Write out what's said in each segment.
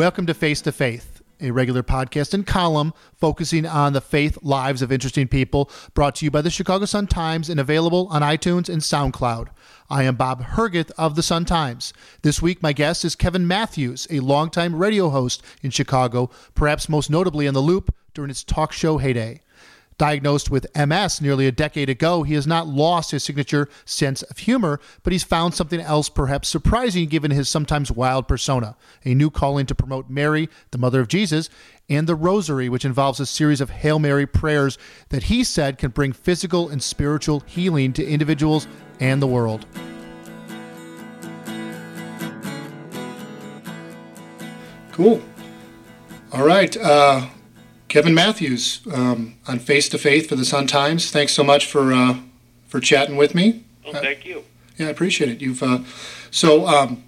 Welcome to Face to Faith, a regular podcast and column focusing on the faith lives of interesting people, brought to you by the Chicago Sun Times and available on iTunes and SoundCloud. I am Bob Herguth of the Sun Times. This week, my guest is Kevin Matthews, a longtime radio host in Chicago, perhaps most notably on The Loop during its talk show heyday. Diagnosed with MS nearly a decade ago, he has not lost his signature sense of humor, but he's found something else perhaps surprising given his sometimes wild persona a new calling to promote Mary, the mother of Jesus, and the Rosary, which involves a series of Hail Mary prayers that he said can bring physical and spiritual healing to individuals and the world. Cool. All right. Uh, Kevin Matthews um, on Face to Faith for the Sun Times. Thanks so much for uh, for chatting with me. Oh, thank you. Uh, yeah, I appreciate it. You've uh, so. Um,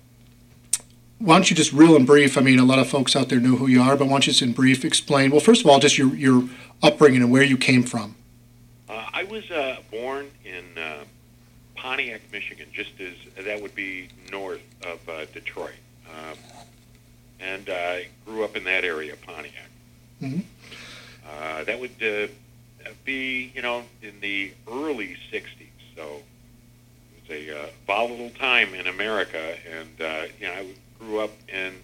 why don't you just real in brief? I mean, a lot of folks out there know who you are, but why don't you just in brief explain? Well, first of all, just your your upbringing and where you came from. Uh, I was uh, born in uh, Pontiac, Michigan, just as that would be north of Detroit, um, and I grew up in that area, Pontiac. Mm-hmm. Uh, that would uh, be, you know, in the early 60s. So it was a uh, volatile time in America. And, uh, you know, I grew up in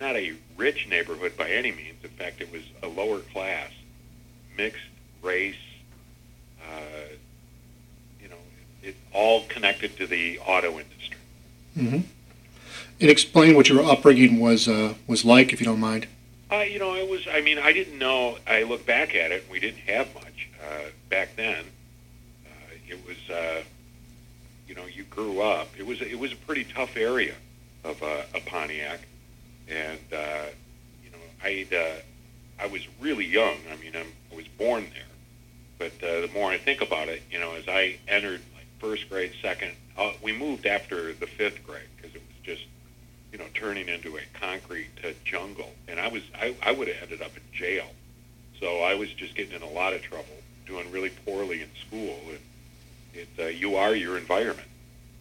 not a rich neighborhood by any means. In fact, it was a lower class, mixed race, uh, you know, it all connected to the auto industry. Mm-hmm. And explain what your upbringing was uh, was like, if you don't mind. Uh, you know, it was. I mean, I didn't know. I look back at it, and we didn't have much uh, back then. Uh, it was, uh, you know, you grew up. It was. It was a pretty tough area of uh, a Pontiac, and uh, you know, I uh, I was really young. I mean, I'm, I was born there, but uh, the more I think about it, you know, as I entered like first grade, second, uh, we moved after the fifth grade because it was just turning into a concrete uh, jungle. And I was, I, I would have ended up in jail. So I was just getting in a lot of trouble, doing really poorly in school. And it, uh, you are your environment.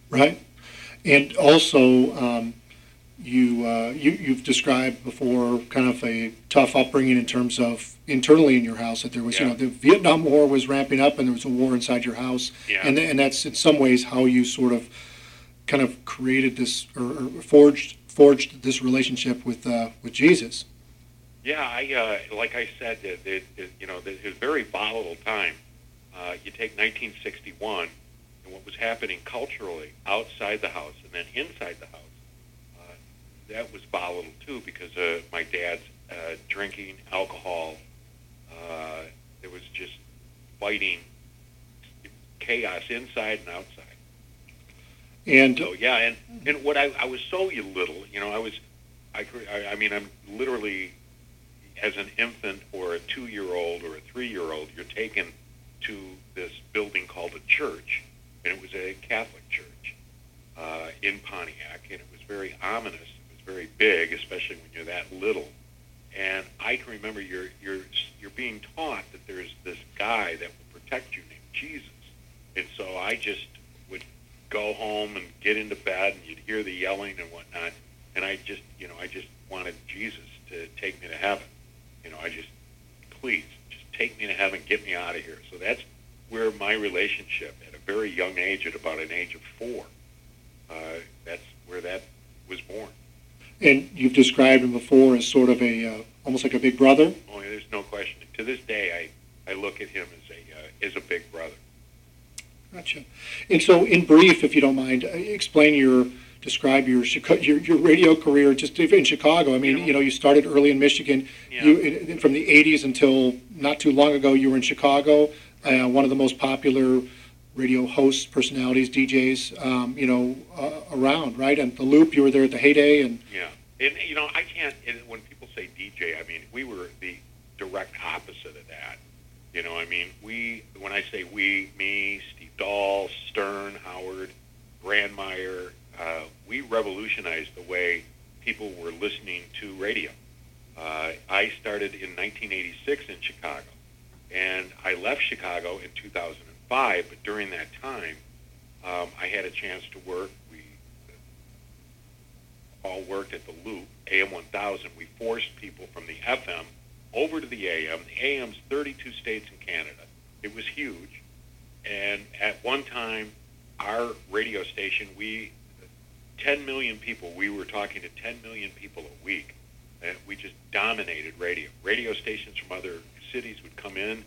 Right. And also, um, you, uh, you, you've described before kind of a tough upbringing in terms of internally in your house that there was, yeah. you know, the Vietnam War was ramping up and there was a war inside your house. Yeah. And, and that's in some ways how you sort of kind of created this or, or forged forged this relationship with uh, with Jesus. Yeah, I uh, like I said, it, it, it, you know, it was a very volatile time. Uh, you take 1961 and what was happening culturally outside the house and then inside the house. Uh, that was volatile too because uh, my dad's uh, drinking alcohol. Uh, there was just fighting, chaos inside and outside. And so yeah, and and what I I was so little, you know, I was, I I mean, I'm literally as an infant or a two year old or a three year old, you're taken to this building called a church, and it was a Catholic church uh, in Pontiac, and it was very ominous. It was very big, especially when you're that little. And I can remember you're you're you're being taught that there's this guy that will protect you named Jesus, and so I just go home and get into bed, and you'd hear the yelling and whatnot. And I just, you know, I just wanted Jesus to take me to heaven. You know, I just, please, just take me to heaven, get me out of here. So that's where my relationship, at a very young age, at about an age of four, uh, that's where that was born. And you've described him before as sort of a, uh, almost like a big brother. Oh, yeah, there's no question. To this day, I, I look at him as a, uh, as a big brother. Gotcha. And so, in brief, if you don't mind, uh, explain your describe your your, your radio career just in Chicago. I mean, you know, you started early in Michigan. Yeah. You from the '80s until not too long ago, you were in Chicago, uh, one of the most popular radio hosts, personalities, DJs, um, you know, uh, around, right? And the Loop, you were there at the heyday, and yeah. And you know, I can't. when people say DJ, I mean, we were the direct opposite of that. You know, I mean, we. When I say we, me, Steve Dahl, Stern, Howard, Brandmeier, uh, we revolutionized the way people were listening to radio. Uh, I started in 1986 in Chicago, and I left Chicago in 2005. But during that time, um, I had a chance to work. We all worked at the Loop, AM 1000. We forced people from the FM over to the AM. The AM's 32 states and Canada. It was huge. And at one time, our radio station, we 10 million people. We were talking to 10 million people a week, and we just dominated radio. Radio stations from other cities would come in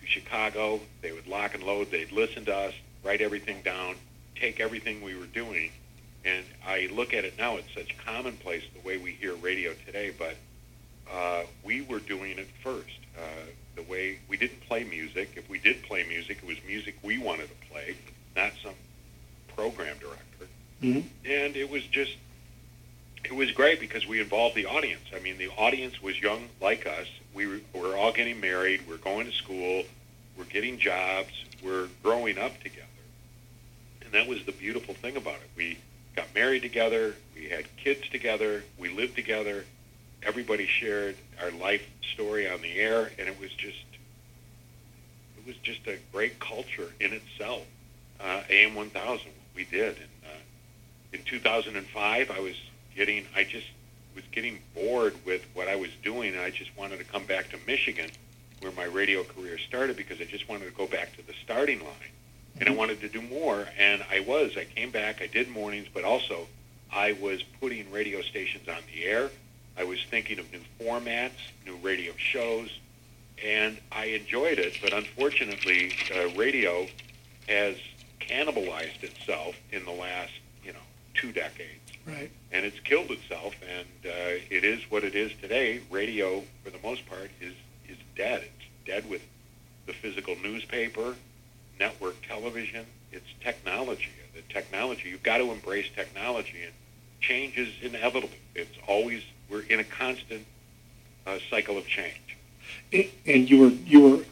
to Chicago. They would lock and load. They'd listen to us, write everything down, take everything we were doing. And I look at it now; it's such commonplace the way we hear radio today. But uh, we were doing it first. Uh, the way we didn't play music. If we did play music, it was music we wanted to play, not some program director. Mm-hmm. And it was just, it was great because we involved the audience. I mean, the audience was young like us. We were, we're all getting married. We're going to school. We're getting jobs. We're growing up together. And that was the beautiful thing about it. We got married together. We had kids together. We lived together. Everybody shared our life story on the air, and it was just, it was just a great culture in itself. Uh, AM 1000, we did, and uh, in 2005, I was getting, I just was getting bored with what I was doing, and I just wanted to come back to Michigan, where my radio career started, because I just wanted to go back to the starting line, and I wanted to do more, and I was. I came back, I did mornings, but also I was putting radio stations on the air. I was thinking of new formats, new radio shows, and I enjoyed it. But unfortunately, uh, radio has cannibalized itself in the last, you know, two decades. Right. And it's killed itself, and uh, it is what it is today. Radio, for the most part, is is dead. It's dead with the physical newspaper, network television. It's technology. The technology. You've got to embrace technology, and change is inevitable. It's always we're in a constant uh, cycle of change. And you were you were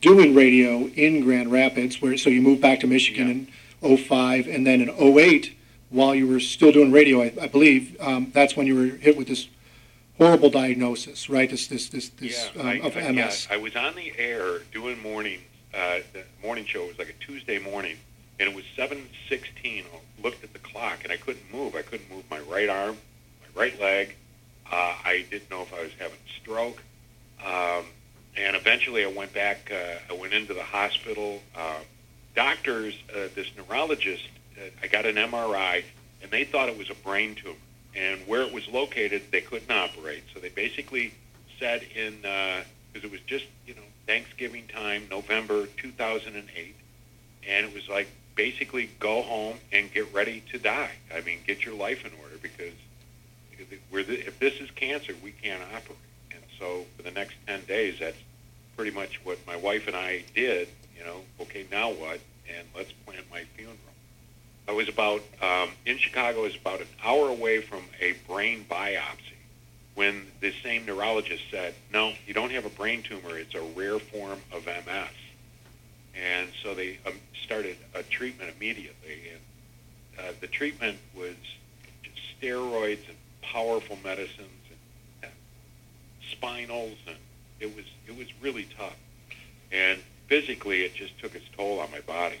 doing radio in Grand Rapids, where so you moved back to Michigan in 05, and then in 08, while you were still doing radio, I, I believe um, that's when you were hit with this horrible diagnosis, right? This this this, this yeah, um, I, of I, MS. yeah, I was on the air doing morning. Uh, the morning show It was like a Tuesday morning, and it was 7:16. I looked at the clock, and I couldn't move. I couldn't move my right arm, my right leg. Uh, I didn't know if I was having a stroke. Um, and eventually, I went back. Uh, I went into the hospital. Uh, doctors, uh, this neurologist, uh, I got an MRI, and they thought it was a brain tumor. And where it was located, they couldn't operate. So they basically said in because it was just you know Thanksgiving time, November 2008, and it was like basically go home and get ready to die. I mean, get your life in order because the, if this is cancer, we can't operate. And so for the next 10 days, that's pretty much what my wife and I did. You know, okay, now what? And let's plan my funeral. I was about um, in Chicago. I was about an hour away from a brain biopsy when the same neurologist said, "No, you don't have a brain tumor. It's a rare form of MS." And so they um, started a treatment immediately, and uh, the treatment was steroids and powerful medicines and, and spinals, and it was it was really tough. And physically, it just took its toll on my body.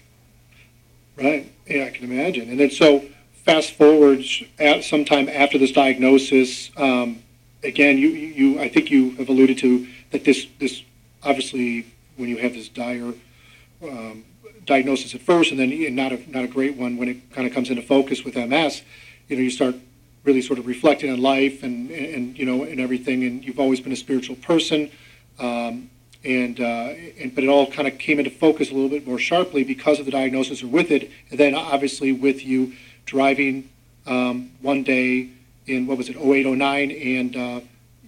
Right. Yeah, I can imagine. And then so fast forward at sometime after this diagnosis. Um, again, you, you I think you have alluded to that this this obviously when you have this dire um, diagnosis at first, and then and not a not a great one when it kind of comes into focus with MS. You know, you start really sort of reflecting on life and and you know and everything. And you've always been a spiritual person. Um, and, uh, and but it all kind of came into focus a little bit more sharply because of the diagnosis or with it, and then obviously with you driving um, one day in what was it 0809 and uh,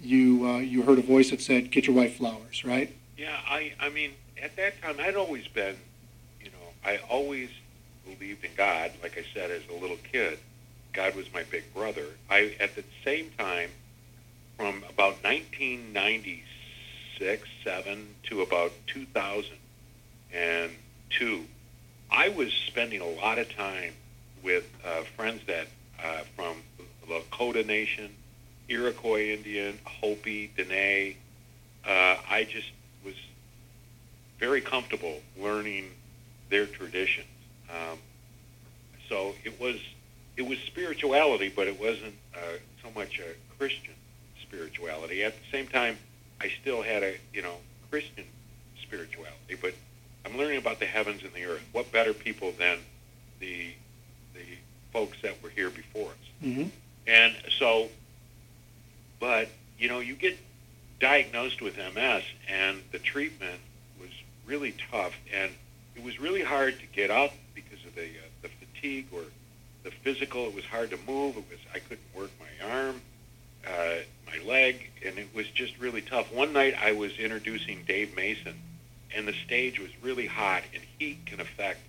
you uh, you heard a voice that said get your wife flowers right Yeah, I I mean at that time I'd always been, you know, I always believed in God. Like I said, as a little kid, God was my big brother. I at the same time, from about 1996, seven to about 2002, I was spending a lot of time with uh, friends that uh, from Lakota Nation, Iroquois Indian, Hopi, Dene. Uh, I just was very comfortable learning their traditions. Um, so it was it was spirituality, but it wasn't uh, so much a Christian spirituality. At the same time, I still had a you know Christian spirituality, but I'm learning about the heavens and the earth. What better people than the the folks that were here before us? Mm-hmm. And so, but you know, you get diagnosed with MS, and the treatment was really tough, and it was really hard to get up because of the uh, the fatigue or the physical. It was hard to move. It was I couldn't work my arm, uh, my leg, and it was just really tough. One night I was introducing Dave Mason, and the stage was really hot, and heat can affect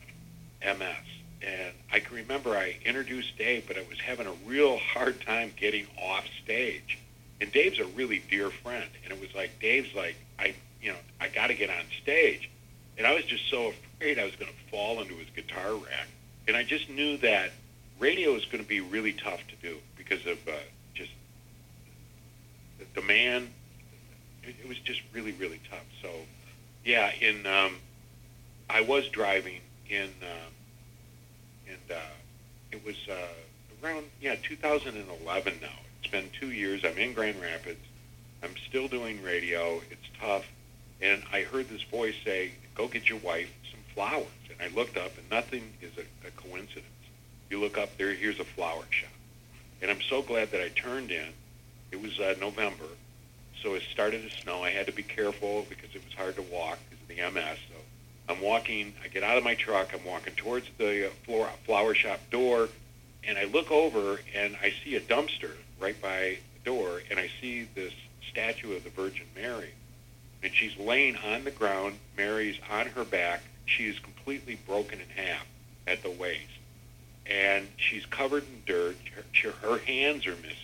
MS. And I can remember I introduced Dave, but I was having a real hard time getting off stage. And Dave's a really dear friend, and it was like Dave's like I, you know, I got to get on stage, and I was just so afraid I was going to fall into his guitar rack. And I just knew that radio is going to be really tough to do because of uh, just the demand. It, it was just really, really tough. So, yeah, in um, I was driving in, um, and uh, it was uh, around yeah 2011 now. It's been two years. I'm in Grand Rapids. I'm still doing radio. It's tough, and I heard this voice say, "Go get your wife some flowers." And I looked up, and nothing is a, a coincidence. You look up there. Here's a flower shop, and I'm so glad that I turned in. It was uh, November, so it started to snow. I had to be careful because it was hard to walk because of the MS. So I'm walking. I get out of my truck. I'm walking towards the floor, flower shop door, and I look over and I see a dumpster right by the door, and I see this statue of the Virgin Mary, and she's laying on the ground. Mary's on her back. She is completely broken in half at the waist, and she's covered in dirt. Her, her hands are missing.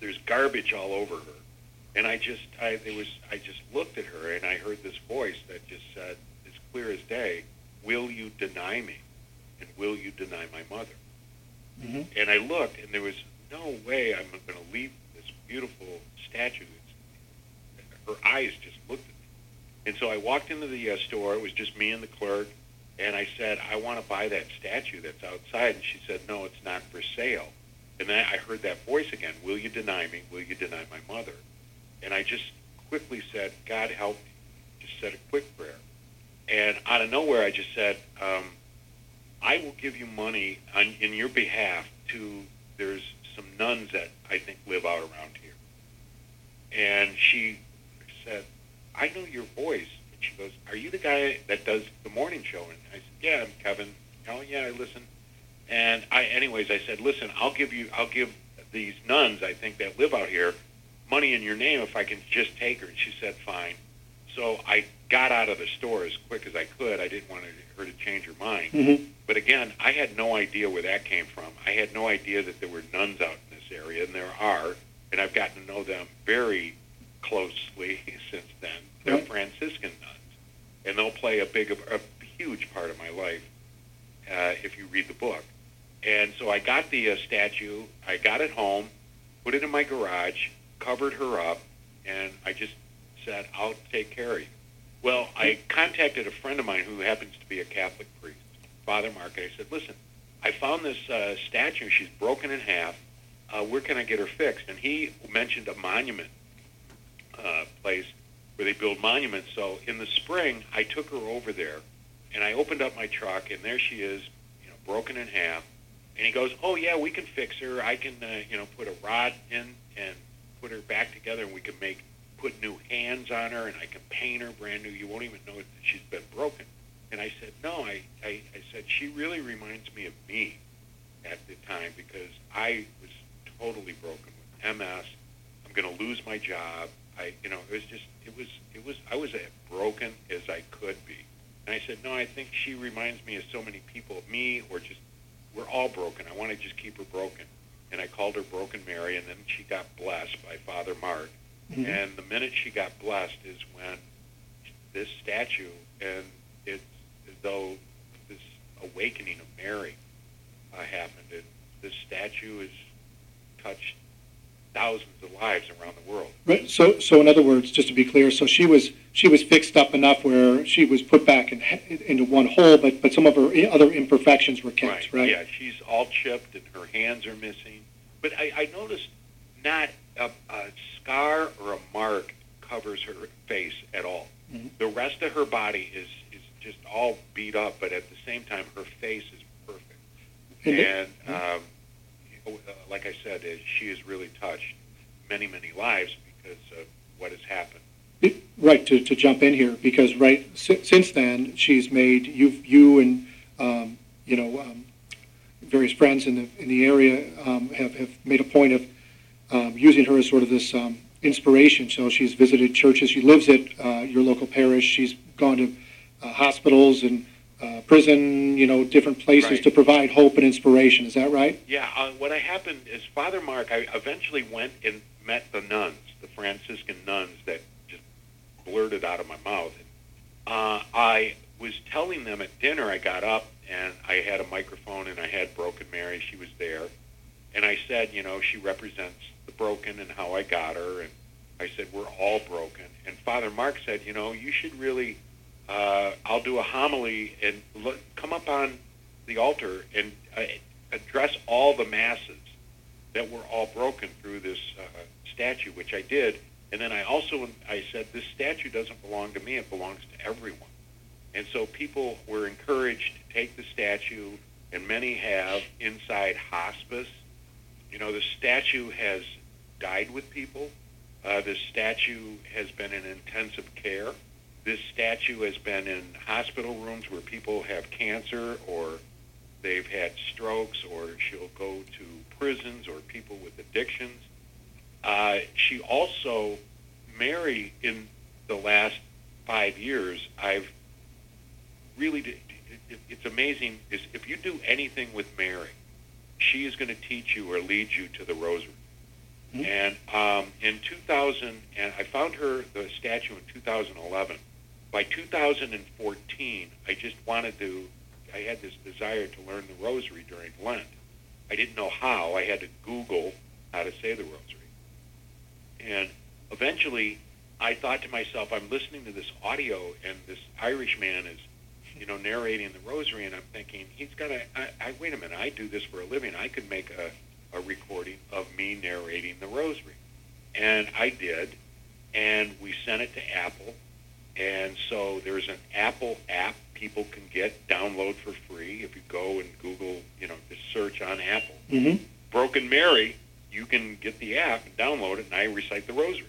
There's garbage all over her, and I just, I there was, I just looked at her, and I heard this voice that just said, as clear as day, "Will you deny me, and will you deny my mother?" Mm-hmm. And I looked, and there was no way I'm going to leave this beautiful statue. Her eyes just looked at me. And so I walked into the uh, store. It was just me and the clerk. And I said, I want to buy that statue that's outside. And she said, no, it's not for sale. And then I heard that voice again, will you deny me? Will you deny my mother? And I just quickly said, God help me. Just said a quick prayer. And out of nowhere, I just said, um, I will give you money on, in your behalf to, there's some nuns that I think live out around here. And she said, I know your voice. And she goes, Are you the guy that does the morning show? And I said, Yeah, I'm Kevin. Oh yeah, I listen. And I, anyways, I said, Listen, I'll give you, I'll give these nuns I think that live out here money in your name if I can just take her. And she said, Fine. So I got out of the store as quick as I could. I didn't want her to change her mind. Mm-hmm. But again, I had no idea where that came from. I had no idea that there were nuns out in this area, and there are, and I've gotten to know them very closely since then. They're Right. Franciscan nuns, and they'll play a big, a huge part of my life uh, if you read the book. And so I got the uh, statue. I got it home, put it in my garage, covered her up, and I just said, "I'll take care of you." Well, I contacted a friend of mine who happens to be a Catholic priest, Father Mark. and I said, "Listen, I found this uh, statue. She's broken in half. Uh, where can I get her fixed?" And he mentioned a monument uh, place where they build monuments. So in the spring, I took her over there, and I opened up my truck, and there she is, you know, broken in half. And he goes, "Oh yeah, we can fix her. I can, uh, you know, put a rod in and put her back together, and we can make put new hands on her, and I can paint her brand new. You won't even know that she's been broken." And I said, "No, I, I, I said she really reminds me of me at the time because I was totally broken with MS. I'm going to lose my job. I, you know, it was just, it was, it was, I was as broken as I could be. And I said, no, I think she reminds me of so many people, me or just, we're all broken. I want to just keep her broken. And I called her Broken Mary, and then she got blessed by Father Mark. Mhm. And the minute she got blessed is when this statue, and it's as though this awakening of Mary uh, happened. And this statue has touched thousands of lives around the world. Right. So, so in other words, just to be clear, so she was she was fixed up enough where she was put back in, into one whole, but but some of her other imperfections were kept. Right. right? Yeah, she's all chipped and her hands are missing. But I, I noticed not a, a scar or a mark covers her face at all. Mm-hmm. The rest of her body is is just all beat up, but at the same time, her face is perfect. And, and um, uh, like I said, she has really touched many, many lives because of what has happened. Right to, to jump in here because right si- since then she's made you you and um, you know um, various friends in the in the area um, have have made a point of um, using her as sort of this um, inspiration. So she's visited churches. She lives at uh, your local parish. She's gone to uh, hospitals and uh, prison, you know, different places right. to provide hope and inspiration. Is that right? Yeah. Uh, what happened is Father Mark. I eventually went and met the nuns, the Franciscan nuns that just blurted out of my mouth. Uh, I was telling them at dinner. I got up and I had a microphone and I had Broken Mary. She was there, and I said, you know, she represents the broken and how I got her. And I said, we're all broken. And Father Mark said, you know, you should really uh, I'll do a homily and look, come up on the altar and uh, address all the masses that were all broken through this uh, statue, which I did. And then I also I said this statue doesn't belong to me; it belongs to everyone. And so people were encouraged to take the statue, and many have inside hospice. You know, the statue has died with people. Uh, the statue has been in intensive care. This statue has been in hospital rooms where people have cancer or they've had strokes, or she'll go to prisons or people with addictions. Uh, she also, Mary, in the last five years, I've really, it's amazing, is if you do anything with Mary, she is going to teach you or lead you to the rosary. Mm-hmm. And um, in 2000, and I found her, the statue in 2011, by 2014, I just wanted to, I had this desire to learn the rosary during Lent. I didn't know how. I had to Google how to say the rosary. And eventually, I thought to myself, I'm listening to this audio, and this Irish man is, you know, narrating the rosary, and I'm thinking, he's got to, I, I, wait a minute, I do this for a living. I could make a, a recording of me narrating the rosary. And I did, and we sent it to Apple, and so there's an Apple app people can get download for free if you go and Google, you know, just search on Apple. Mm-hmm. Broken Mary, you can get the app and download it, and I recite the Rosary.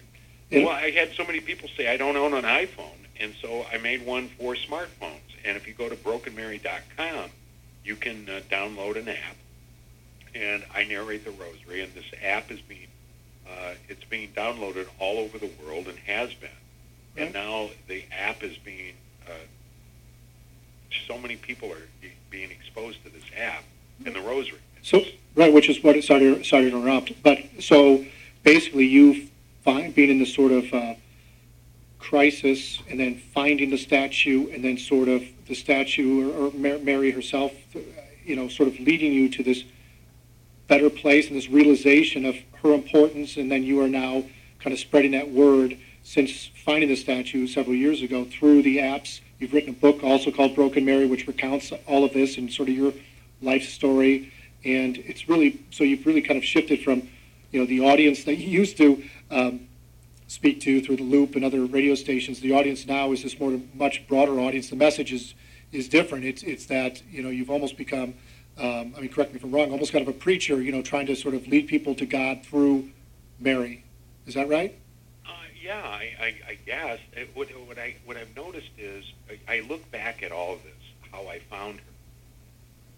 Well, I had so many people say I don't own an iPhone, and so I made one for smartphones. And if you go to brokenmary.com, you can uh, download an app, and I narrate the Rosary. And this app is being uh, it's being downloaded all over the world and has been and now the app is being uh, so many people are being exposed to this app and the rosary. So right, which is what it started started to interrupt. But so basically, you find being in this sort of uh, crisis, and then finding the statue, and then sort of the statue or, or Mary herself, you know, sort of leading you to this better place and this realization of her importance, and then you are now kind of spreading that word since finding the statue several years ago through the apps. You've written a book also called Broken Mary, which recounts all of this and sort of your life story. And it's really so you've really kind of shifted from, you know, the audience that you used to um, speak to through the Loop and other radio stations. The audience now is this more much broader audience. The message is is different. It's it's that you know you've almost become. Um, I mean, correct me if I'm wrong. Almost kind of a preacher, you know, trying to sort of lead people to God through Mary. Is that right? Yeah, I, I, I guess it, what, what I what I've noticed is I, I look back at all of this, how I found her,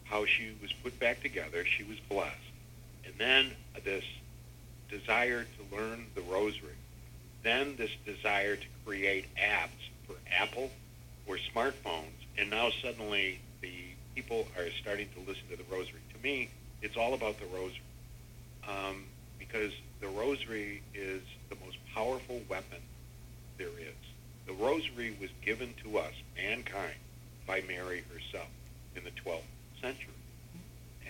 how she was put back together, she was blessed, and then this desire to learn the Rosary, then this desire to create apps for Apple or smartphones, and now suddenly the people are starting to listen to the Rosary. To me, it's all about the Rosary, um, because the Rosary is the most powerful weapon there is. The rosary was given to us, mankind, by Mary herself in the 12th century.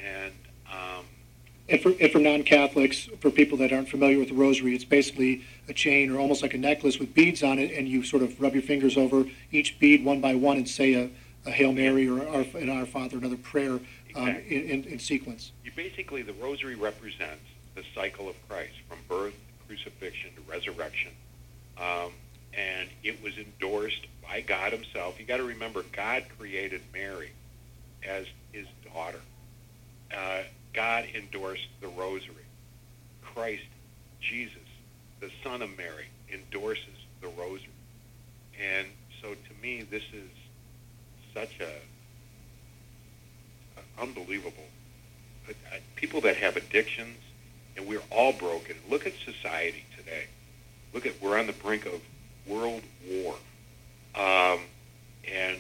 And um, and for, and for non-Catholics, for people that aren't familiar with the rosary, it's basically a chain or almost like a necklace with beads on it, and you sort of rub your fingers over each bead one by one and say a, a Hail Mary or our, an Our Father, another prayer um, Exactly. in, in, in sequence. You basically, the rosary represents the cycle of Christ from birth, crucifixion, to resurrection. Um, and it was endorsed by God Himself. You got to remember, God created Mary as His daughter. Uh, God endorsed the rosary. Christ, Jesus, the Son of Mary, endorses the rosary. And so to me, this is such a, a unbelievable. uh, uh, People that have addictions, and we're all broken. Look at society today. Look at we're on the brink of world war, um, and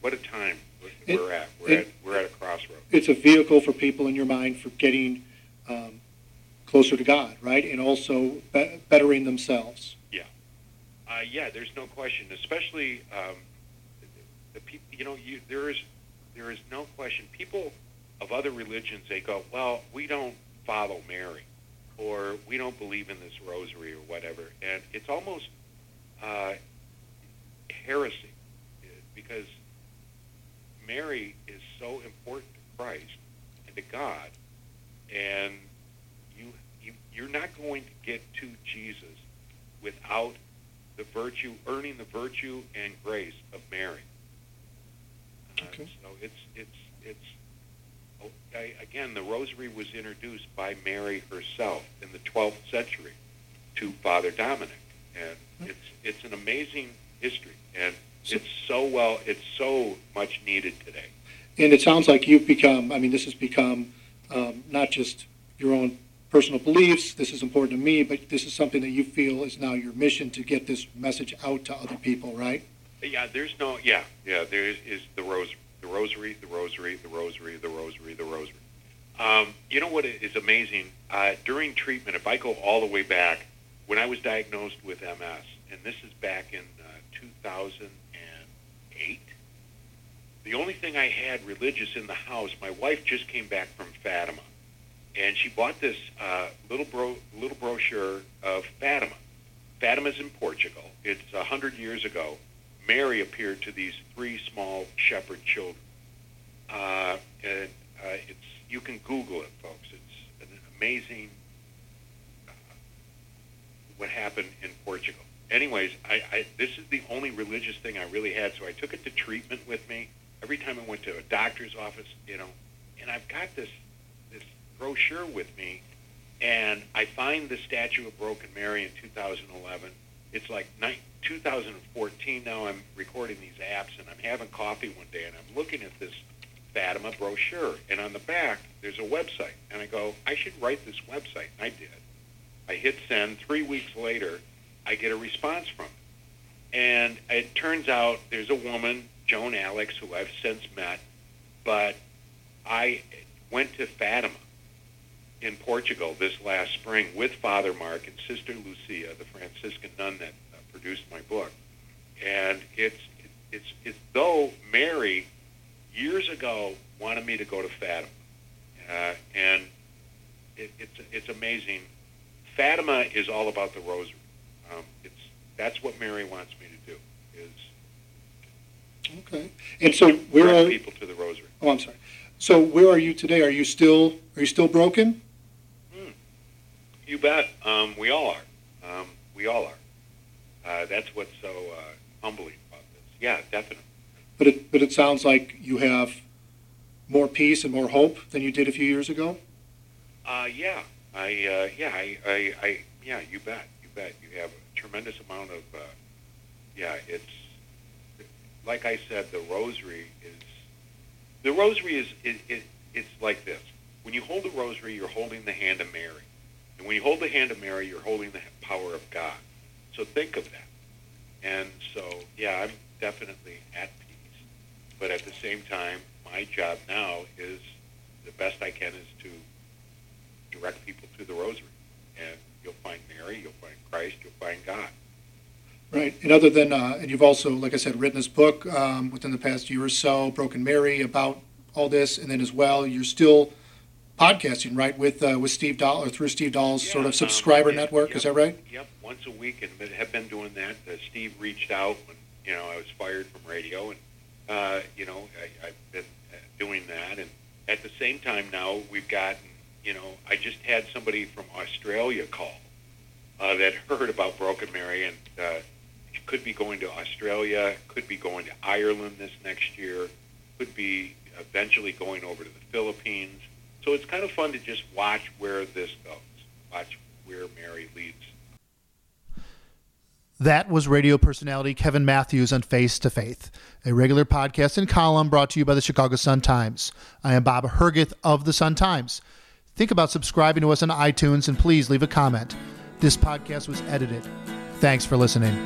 what a time It- we're at. We're it- at we're at a crossroad. It's a vehicle for people in your mind for getting um, closer to God, right? And also be- bettering themselves. Yeah, uh, yeah, there's no question. Especially um, the people. You know, you, there is there is no question. People of other religions they go, well, we don't follow Mary, or we don't believe in this rosary or whatever, and it's almost uh, heresy because Mary is so important to Christ and to God, and you, you you're not going to get to Jesus without the virtue, earning the virtue and grace of Mary. Uh, Okay. So it's it's it's I, again the Rosary was introduced by Mary herself in the 12th century to Father Dominic, and it's it's an amazing history, and it's so well it's so much needed today. And it sounds like you've become, I mean, this has become um, not just your own personal beliefs, this is important to me, but this is something that you feel is now your mission to get this message out to other people, right? Yeah, there's no. Yeah, yeah. There is, is the rose, the rosary, the rosary, the rosary, the rosary, the rosary. Um, you know what is amazing? Uh, during treatment, if I go all the way back, when I was diagnosed with MS, and this is back in uh, 2008, the only thing I had religious in the house, my wife just came back from Fatima, and she bought this uh, little bro, little brochure of Fatima. Fatima's in Portugal. It's a hundred years ago. Mary appeared to these three small shepherd children. Uh, and uh, it's you can Google it, folks. It's an amazing uh, what happened in Portugal. Anyways, I, I this is the only religious thing I really had, so I took it to treatment with me every time I went to a doctor's office, you know. And I've got this this brochure with me, and I find the statue of Broken Mary in 2011. It's like ni- 2014 now. I'm recording these apps, and I'm having coffee one day, and I'm looking at this Fatima brochure, and on the back there's a website, and I go, I should write this website, and I did. I hit send. Three weeks later, I get a response from it, and it turns out there's a woman, Joan Alex, who I've since met, but I went to Fatima in Portugal this last spring with Father Mark and Sister Lucia, the Franciscan nun that uh, produced my book, and it's it's it's though Mary years ago wanted me to go to Fatima, uh, and it, it's it's amazing. Fatima is all about the Rosary. Um, it's that's what Mary wants me to do is Okay. And so where are, people to the Rosary. oh, I'm sorry. So where are you today? Are you still, are you still broken? You bet. Um, we all are. Um, we all are. Uh, that's what's so uh, humbling about this. Yeah, definitely. But it, but it sounds like you have more peace and more hope than you did a few years ago? Uh, yeah, I, uh, yeah, I, I, I, yeah, you bet, you bet. You have a tremendous amount of, uh, yeah, it's, like I said, the rosary is, the rosary is, it, it, it's like this. When you hold the rosary, you're holding the hand of Mary. And when you hold the hand of Mary, you're holding the power of God. So think of that. And so, yeah, I'm definitely at peace. But at the same time, my job now is the best I can is to direct people to the rosary. And you'll find Mary, you'll find Christ, you'll find God. Right. And other than, uh, and you've also, like I said, written this book um, within the past year or so, Broken Mary, about all this. And then as well, you're still podcasting, right, with uh, with Steve Dahl or through Steve Dahl's Yeah, sort of um, subscriber yeah, network. yep, Is that right? Yep, once a week, and have been doing that. Uh, Steve reached out when you know I was fired from radio, and uh, you know I, I've been uh, doing that. And at the same time now, we've gotten you know I just had somebody from Australia call uh, that heard about Broken Mary and uh, could be going to Australia, could be going to Ireland this next year, could be eventually going over to the Philippines. So it's kind of fun to just watch where this goes, watch where Mary leads. That was radio personality Kevin Matthews on Face to Faith, a regular podcast and column brought to you by the Chicago Sun Times. I am Bob Herguth of the Sun Times. Think about subscribing to us on iTunes and please leave a comment. This podcast was edited. Thanks for listening.